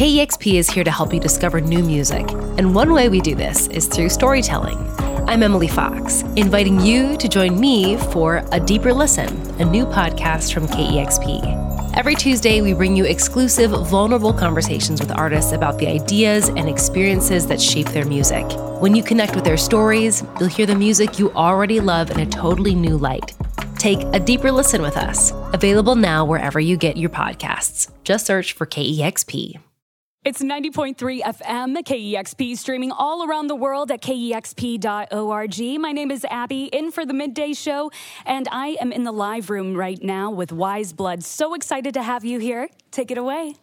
KEXP is here to help you discover new music, and one way we do this is through storytelling. I'm Emily Fox, inviting you to join me for A Deeper Listen, a new podcast from KEXP. Every Tuesday, we bring you exclusive, vulnerable conversations with artists about the ideas and experiences that shape their music. When you connect with their stories, you'll hear the music you already love in a totally new light. Take a deeper listen with us. Available now wherever you get your podcasts. Just search for KEXP. It's 90.3 FM, KEXP, streaming all around the world at kexp.org. My name is Abby, in for the midday show, and I am in the live room right now with Weyes Blood. So excited to have you here. Take it away.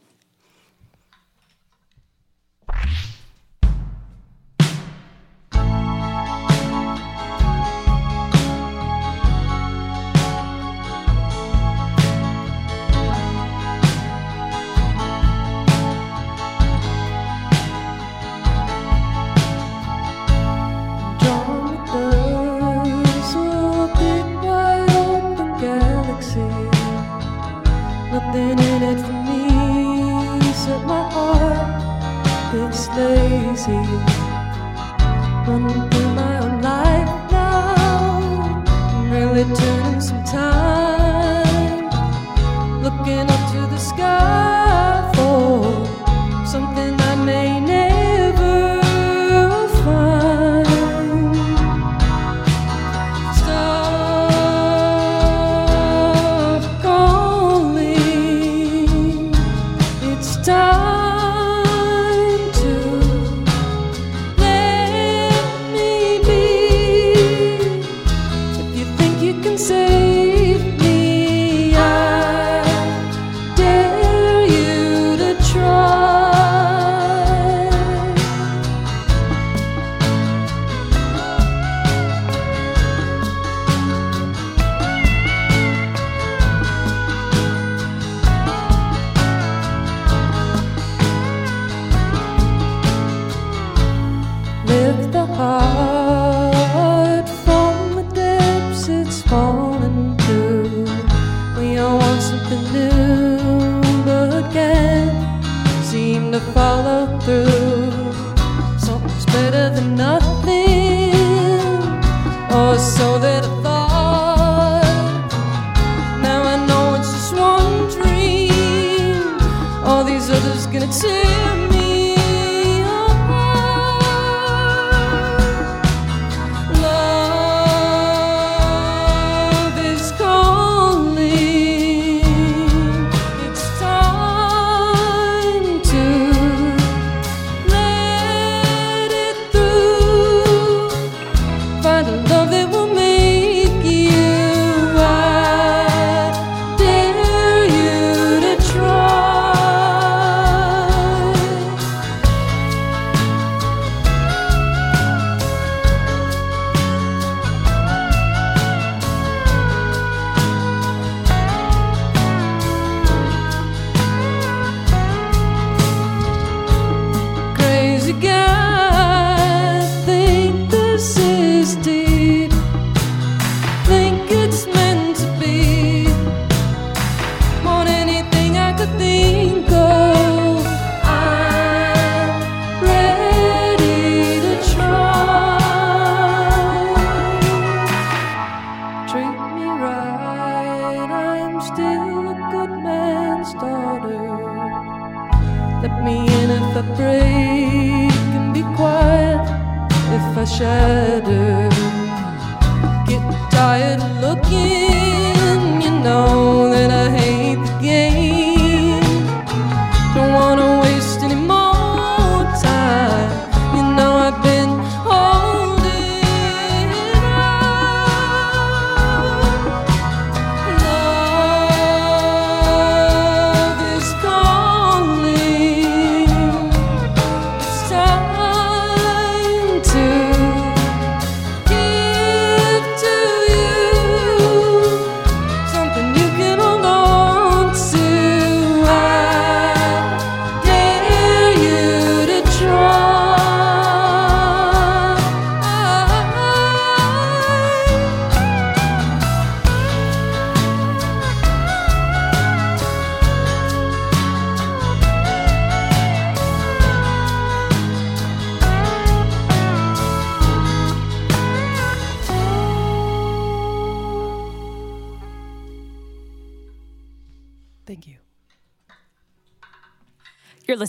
These others gonna tear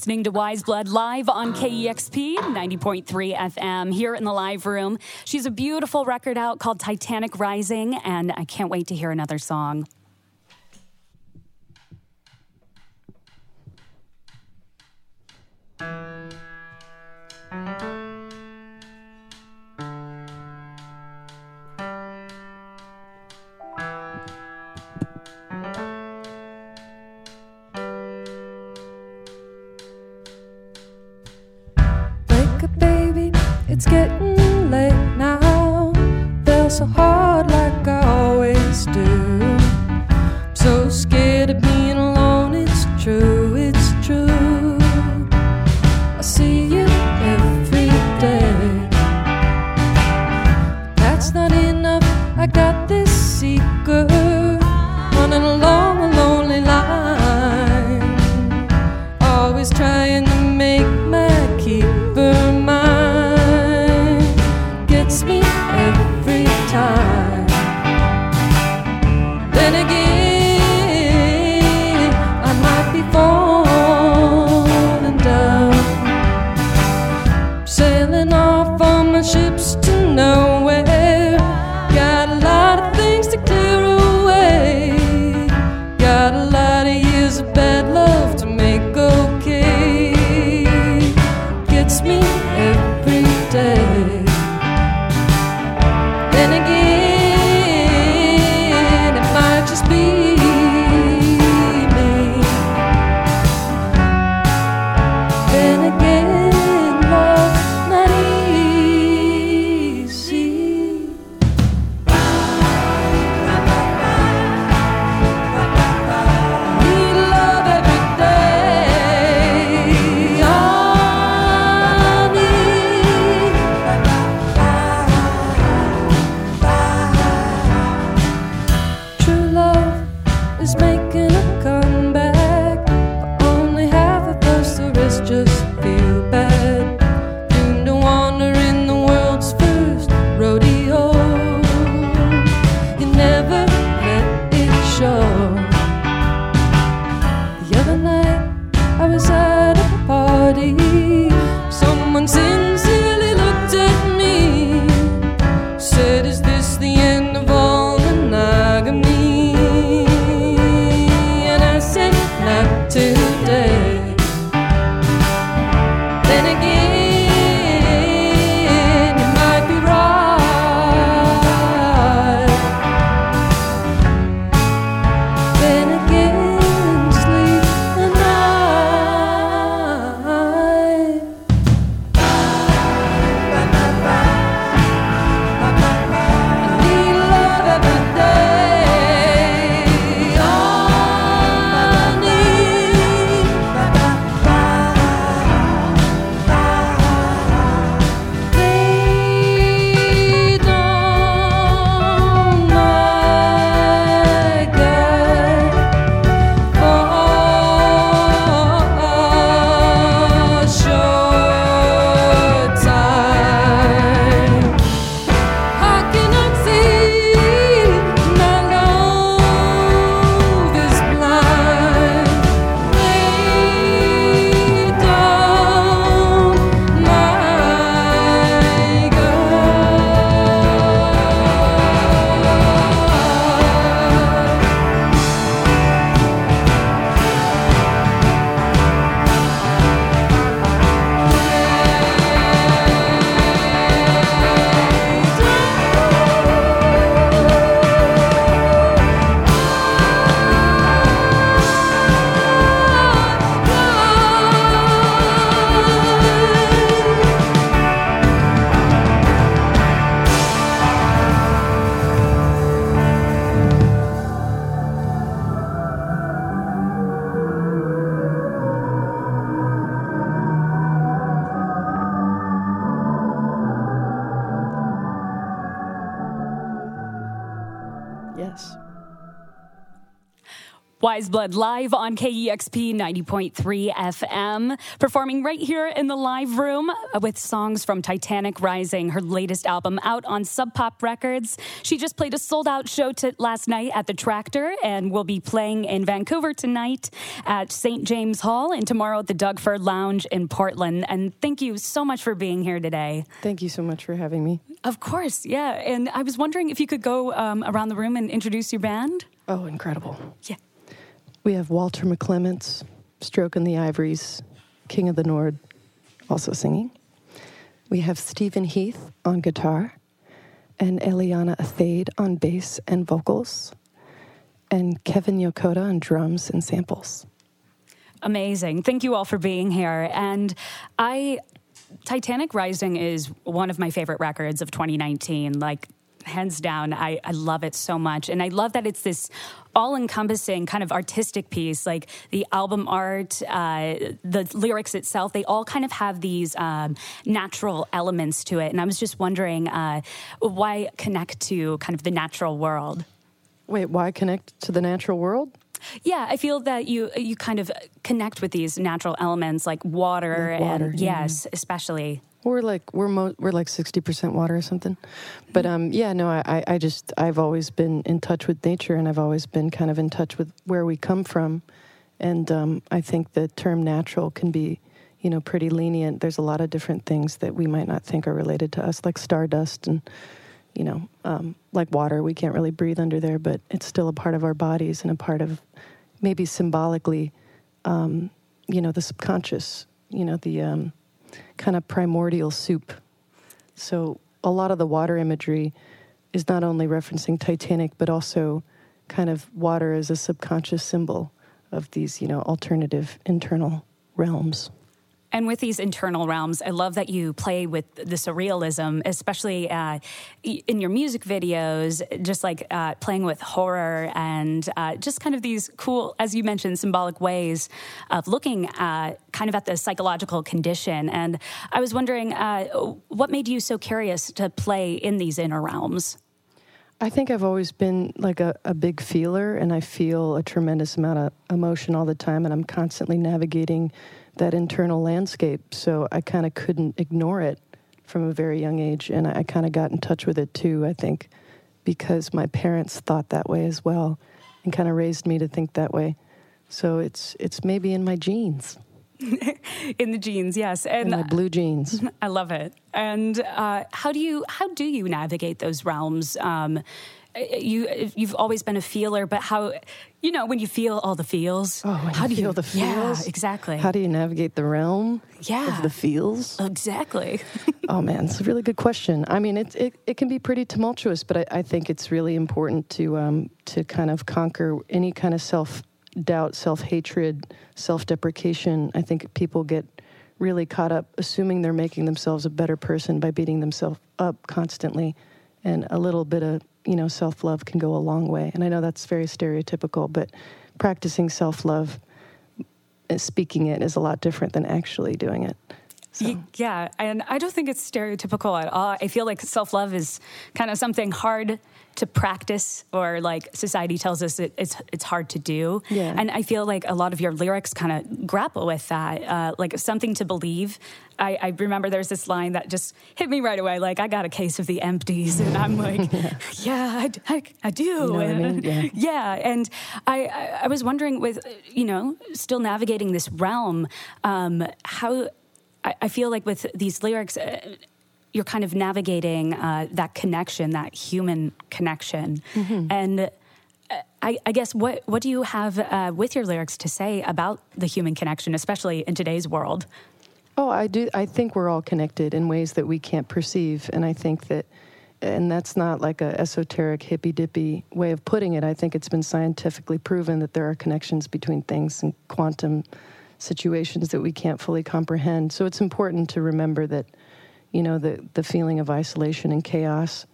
listening to Weyes Blood live on KEXP 90.3 FM here in the live room. She's a beautiful record out called Titanic Rising, and I can't wait to hear another song. Blood live on KEXP 90.3 FM, performing right here in the live room with songs from Titanic Rising, her latest album out on Sub Pop Records. She just played a sold out show to, last night at the Tractor and will be playing in Vancouver tonight at St. James Hall and tomorrow at the Doug Fir Lounge in Portland. And thank you so much for being here today. Thank you so much for having me. Of course, yeah. And I was wondering if you could go um, around the room and introduce your band. Oh, incredible. Yeah. We have Walter McClements, Stroking the Ivories, King of the Nord, also singing. We have Stephen Heath on guitar, and Eliana Athayde on bass and vocals, and Kevin Yokota on drums and samples. Amazing. Thank you all for being here. And I Titanic Rising is one of my favorite records of 2019. Like hands down. I, I love it so much. And I love that it's this all encompassing kind of artistic piece, like the album art, uh, the lyrics itself, they all kind of have these um, natural elements to it. And I was just wondering uh, why connect to kind of the natural world? Wait, why connect to the natural world? Yeah, I feel that you you kind of connect with these natural elements like water, water and yeah. yes, especially we're like we're mo- we're like sixty percent water or something, but um yeah no I I just I've always been in touch with nature and I've always been kind of in touch with where we come from, and um, I think the term natural can be you know pretty lenient. There's a lot of different things that we might not think are related to us, like stardust and you know um, like water. We can't really breathe under there, but it's still a part of our bodies and a part of maybe symbolically, um, you know, the subconscious. You know the um, kind of primordial soup. So a lot of the water imagery is not only referencing Titanic, but also kind of water as a subconscious symbol of these, you know, alternative internal realms. And with these internal realms, I love that you play with the surrealism, especially uh, in your music videos, just like uh, playing with horror and uh, just kind of these cool, as you mentioned, symbolic ways of looking at kind of at the psychological condition. And I was wondering, uh, what made you so curious to play in these inner realms? I think I've always been like a, a big feeler, and I feel a tremendous amount of emotion all the time, and I'm constantly navigating that internal landscape. So I kind of couldn't ignore it from a very young age. And I, I kind of got in touch with it too, I think, because my parents thought that way as well and kind of raised me to think that way. So it's, it's maybe in my genes. in the genes, yes, and in my blue jeans. I love it. And uh, how do you how do you navigate those realms? Um, Uh, uh, you uh, you've always been a feeler, but how you know when you feel all the feels? Oh, how do you feel the feels? Yeah, exactly. How do you navigate the realm? Yeah. of the feels. Exactly. oh man, it's a really good question. I mean, it it, it can be pretty tumultuous, but I, I think it's really important to um, to kind of conquer any kind of self doubt, self hatred, self deprecation. I think people get really caught up assuming they're making themselves a better person by beating themselves up constantly and a little bit of you know self love can go a long way. And I know that's very stereotypical, but practicing self love, speaking it, is a lot different than actually doing it. So. Yeah, and I don't think it's stereotypical at all. I feel like self love is kind of something hard to practice or like society tells us it, it's it's hard to do. Yeah. And I feel like a lot of your lyrics kind of grapple with that, uh, like something to believe. I, I, remember there's this line that just hit me right away. Like I got a case of the empties, and I'm like, yeah, yeah I, I, I, do. You know and, I mean? yeah. yeah. And I, I was wondering with you know still navigating this realm, um, how I, feel like with these lyrics. Uh, you're kind of navigating uh, that connection, that human connection, mm-hmm. and uh, I, I, guess what what do you have uh, with your lyrics to say about the human connection, especially in today's world? Oh, I do. I think we're all connected in ways that we can't perceive, and I think that, and that's not like a esoteric hippy dippy way of putting it. I think it's been scientifically proven that there are connections between things and quantum situations that we can't fully comprehend. So it's important to remember that you know, the, the feeling of isolation and chaos.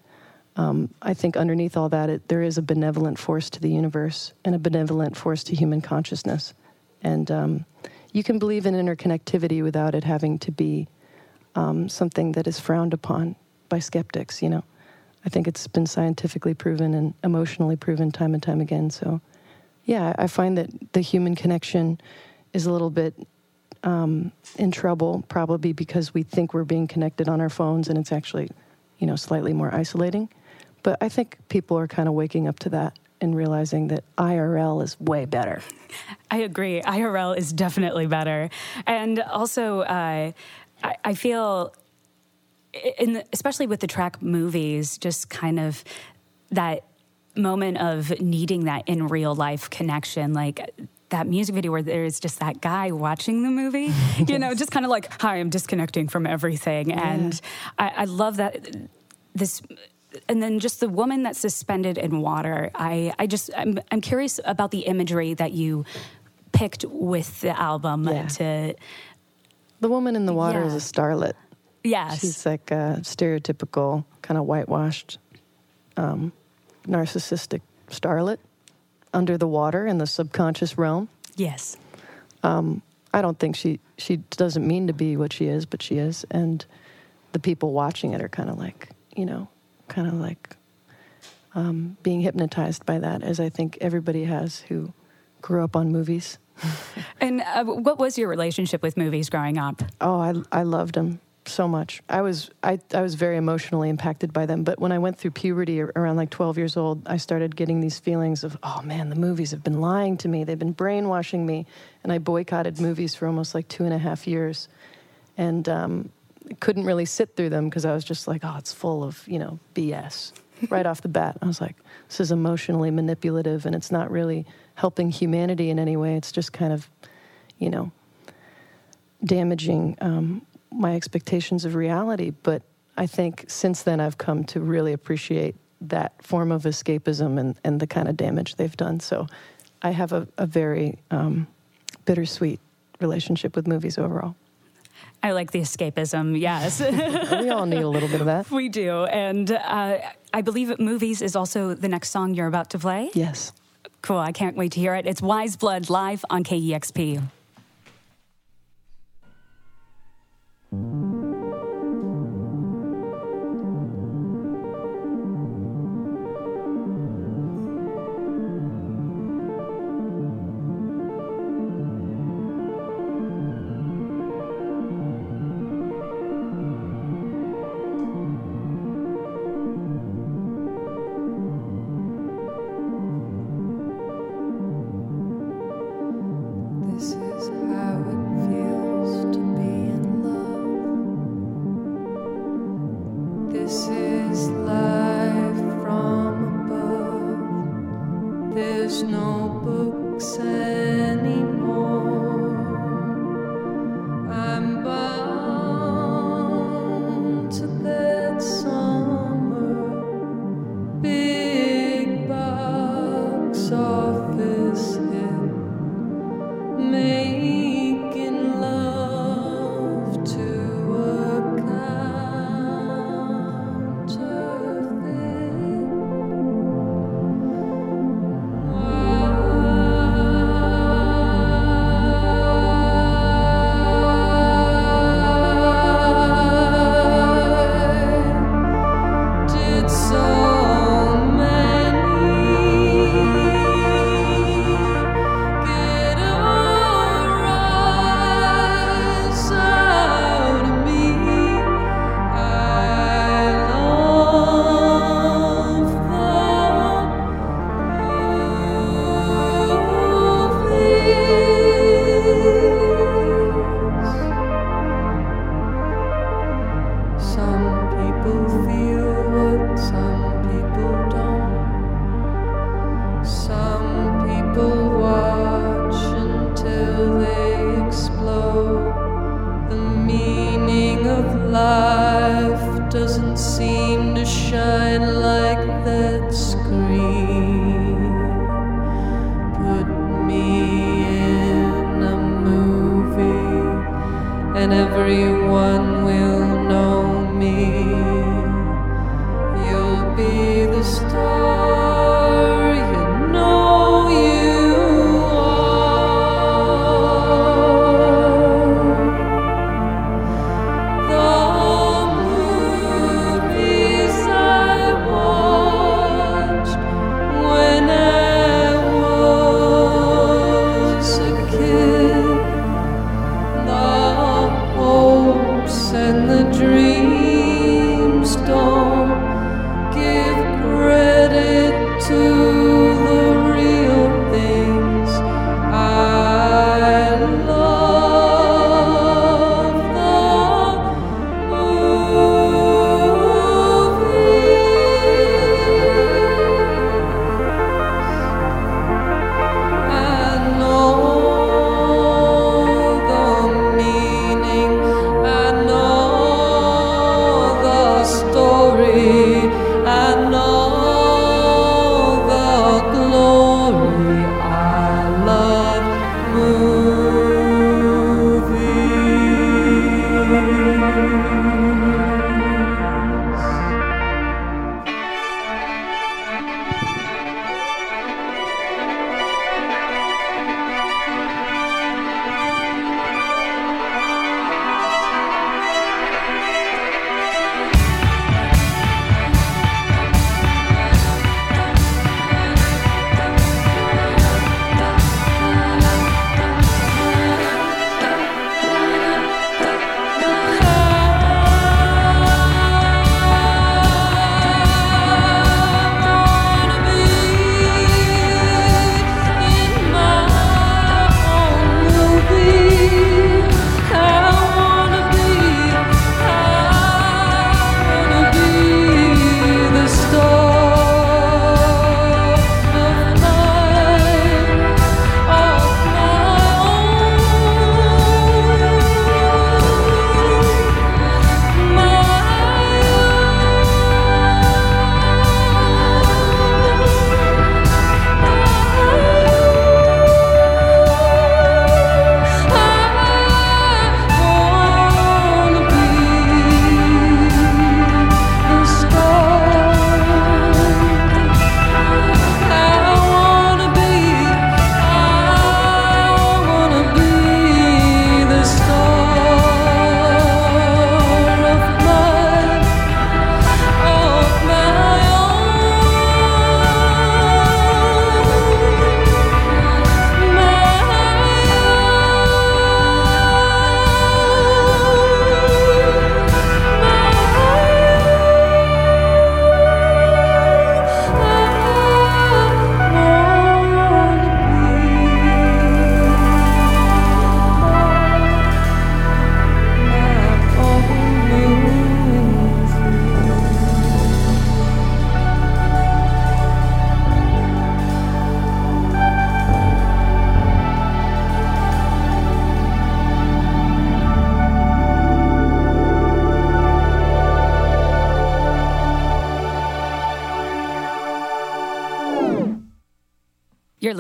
Um, I think underneath all that, it, there is a benevolent force to the universe and a benevolent force to human consciousness. And um, you can believe in interconnectivity without it having to be um, something that is frowned upon by skeptics, you know. I think it's been scientifically proven and emotionally proven time and time again. So yeah, I find that the human connection is a little bit um, in trouble, probably because we think we're being connected on our phones, and it's actually, you know, slightly more isolating. But I think people are kind of waking up to that and realizing that IRL is way better. I agree. IRL is definitely better, and also uh, I, I feel, the, especially with the track movies, just kind of that moment of needing that in real life connection, like that music video where there's just that guy watching the movie, you know, just kind of like, hi, I'm disconnecting from everything. Yeah. And I, I love that this and then just the woman that's suspended in water. I, I just I'm, I'm curious about the imagery that you picked with the album yeah. to the woman in the water yeah. is a starlet. Yes, she's like a stereotypical kind of whitewashed um, narcissistic starlet under the water in the subconscious realm. Yes. Um, I don't think she she doesn't mean to be what she is, but she is, and the people watching it are kind of like you know, kind of like um, being hypnotized by that, as I think everybody has who grew up on movies. and uh, what was your relationship with movies growing up? Oh, I I loved them so much. I was I, I was very emotionally impacted by them. But when I went through puberty around like 12 years old, I started getting these feelings of, oh man, the movies have been lying to me. They've been brainwashing me, and I boycotted movies for almost like two and a half years, and um, couldn't really sit through them because I was just like, oh, it's full of you know BS right off the bat. I was like, this is emotionally manipulative, and it's not really helping humanity in any way. It's just kind of, you know, damaging um, my expectations of reality. But I think since then I've come to really appreciate that form of escapism and, and the kind of damage they've done. So I have a, a very um, bittersweet relationship with movies overall. I like the escapism, yes. we all need a little bit of that. We do. And uh, I believe Movies is also the next song you're about to play. Yes. Cool. I can't wait to hear it. It's Weyes Blood live on KEXP.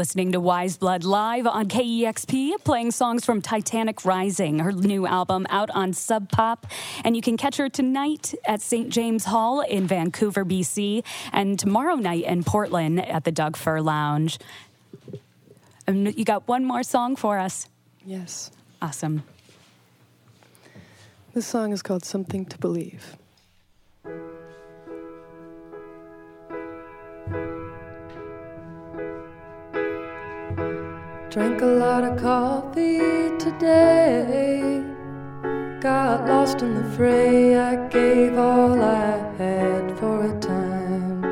Listening to Weyes Blood live on KEXP, playing songs from Titanic Rising, her new album out on Sub Pop. And you can catch her tonight at St. James Hall in Vancouver, BC, and tomorrow night in Portland at the Doug Fir Lounge. And you got one more song for us. Yes. Awesome. This song is called Something to Believe. Drank a lot of coffee today. Got lost in the fray. I gave all I had for a time.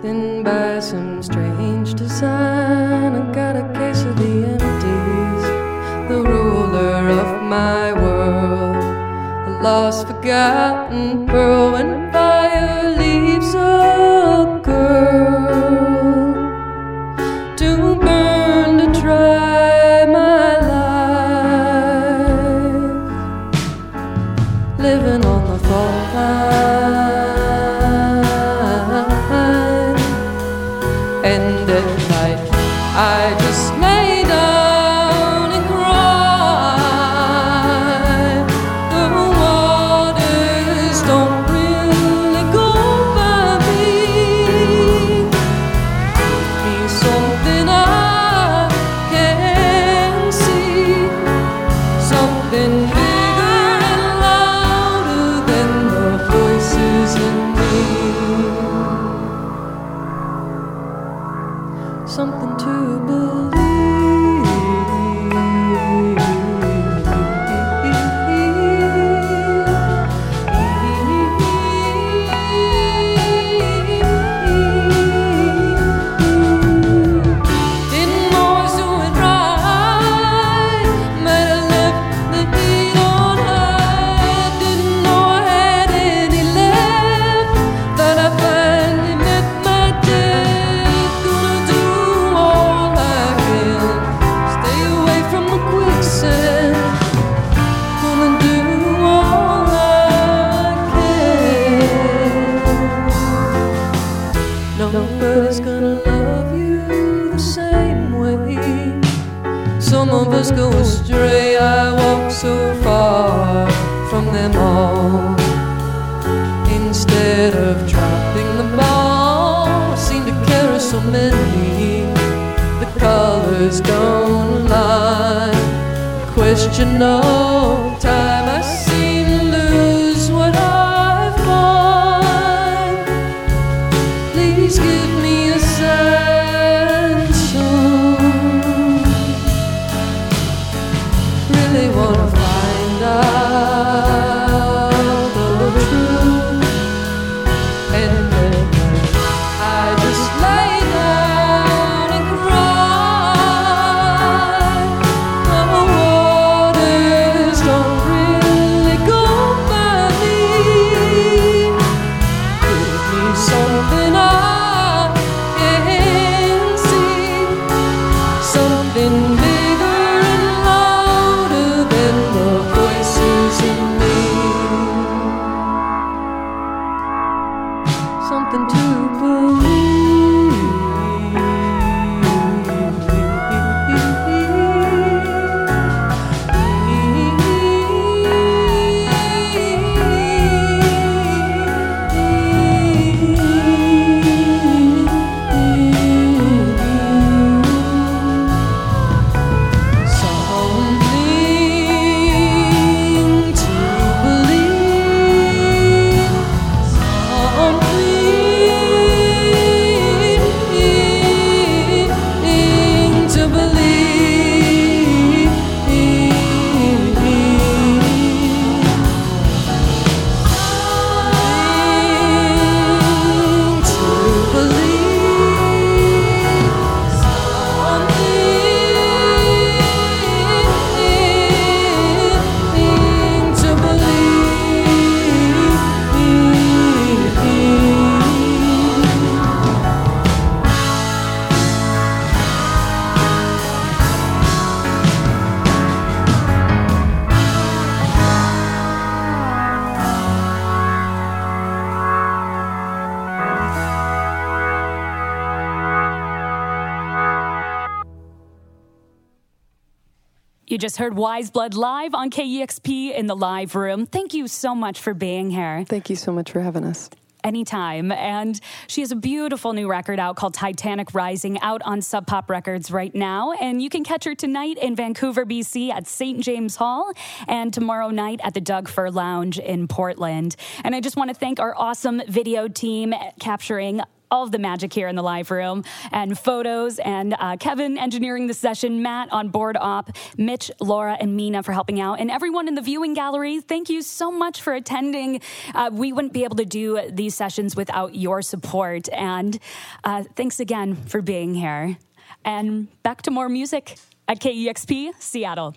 Then, by some strange design, I got a case of the empties. The ruler of my world. A lost, forgotten pearl when Question know time, You just heard Weyes Blood live on KEXP in the live room. Thank you so much for being here. Thank you so much for having us anytime. And she has a beautiful new record out called Titanic Rising out on Sub Pop Records right now. And you can catch her tonight in Vancouver, BC at St. James Hall and tomorrow night at the Doug Fir Lounge in Portland. And I just want to thank our awesome video team capturing all of the magic here in the live room and photos and uh, Kevin engineering the session, Matt on board op, Mitch, Laura, and Mina for helping out, and everyone in the viewing gallery. Thank you so much for attending. Uh, we wouldn't be able to do these sessions without your support, and uh, thanks again for being here. And back to more music at KEXP Seattle.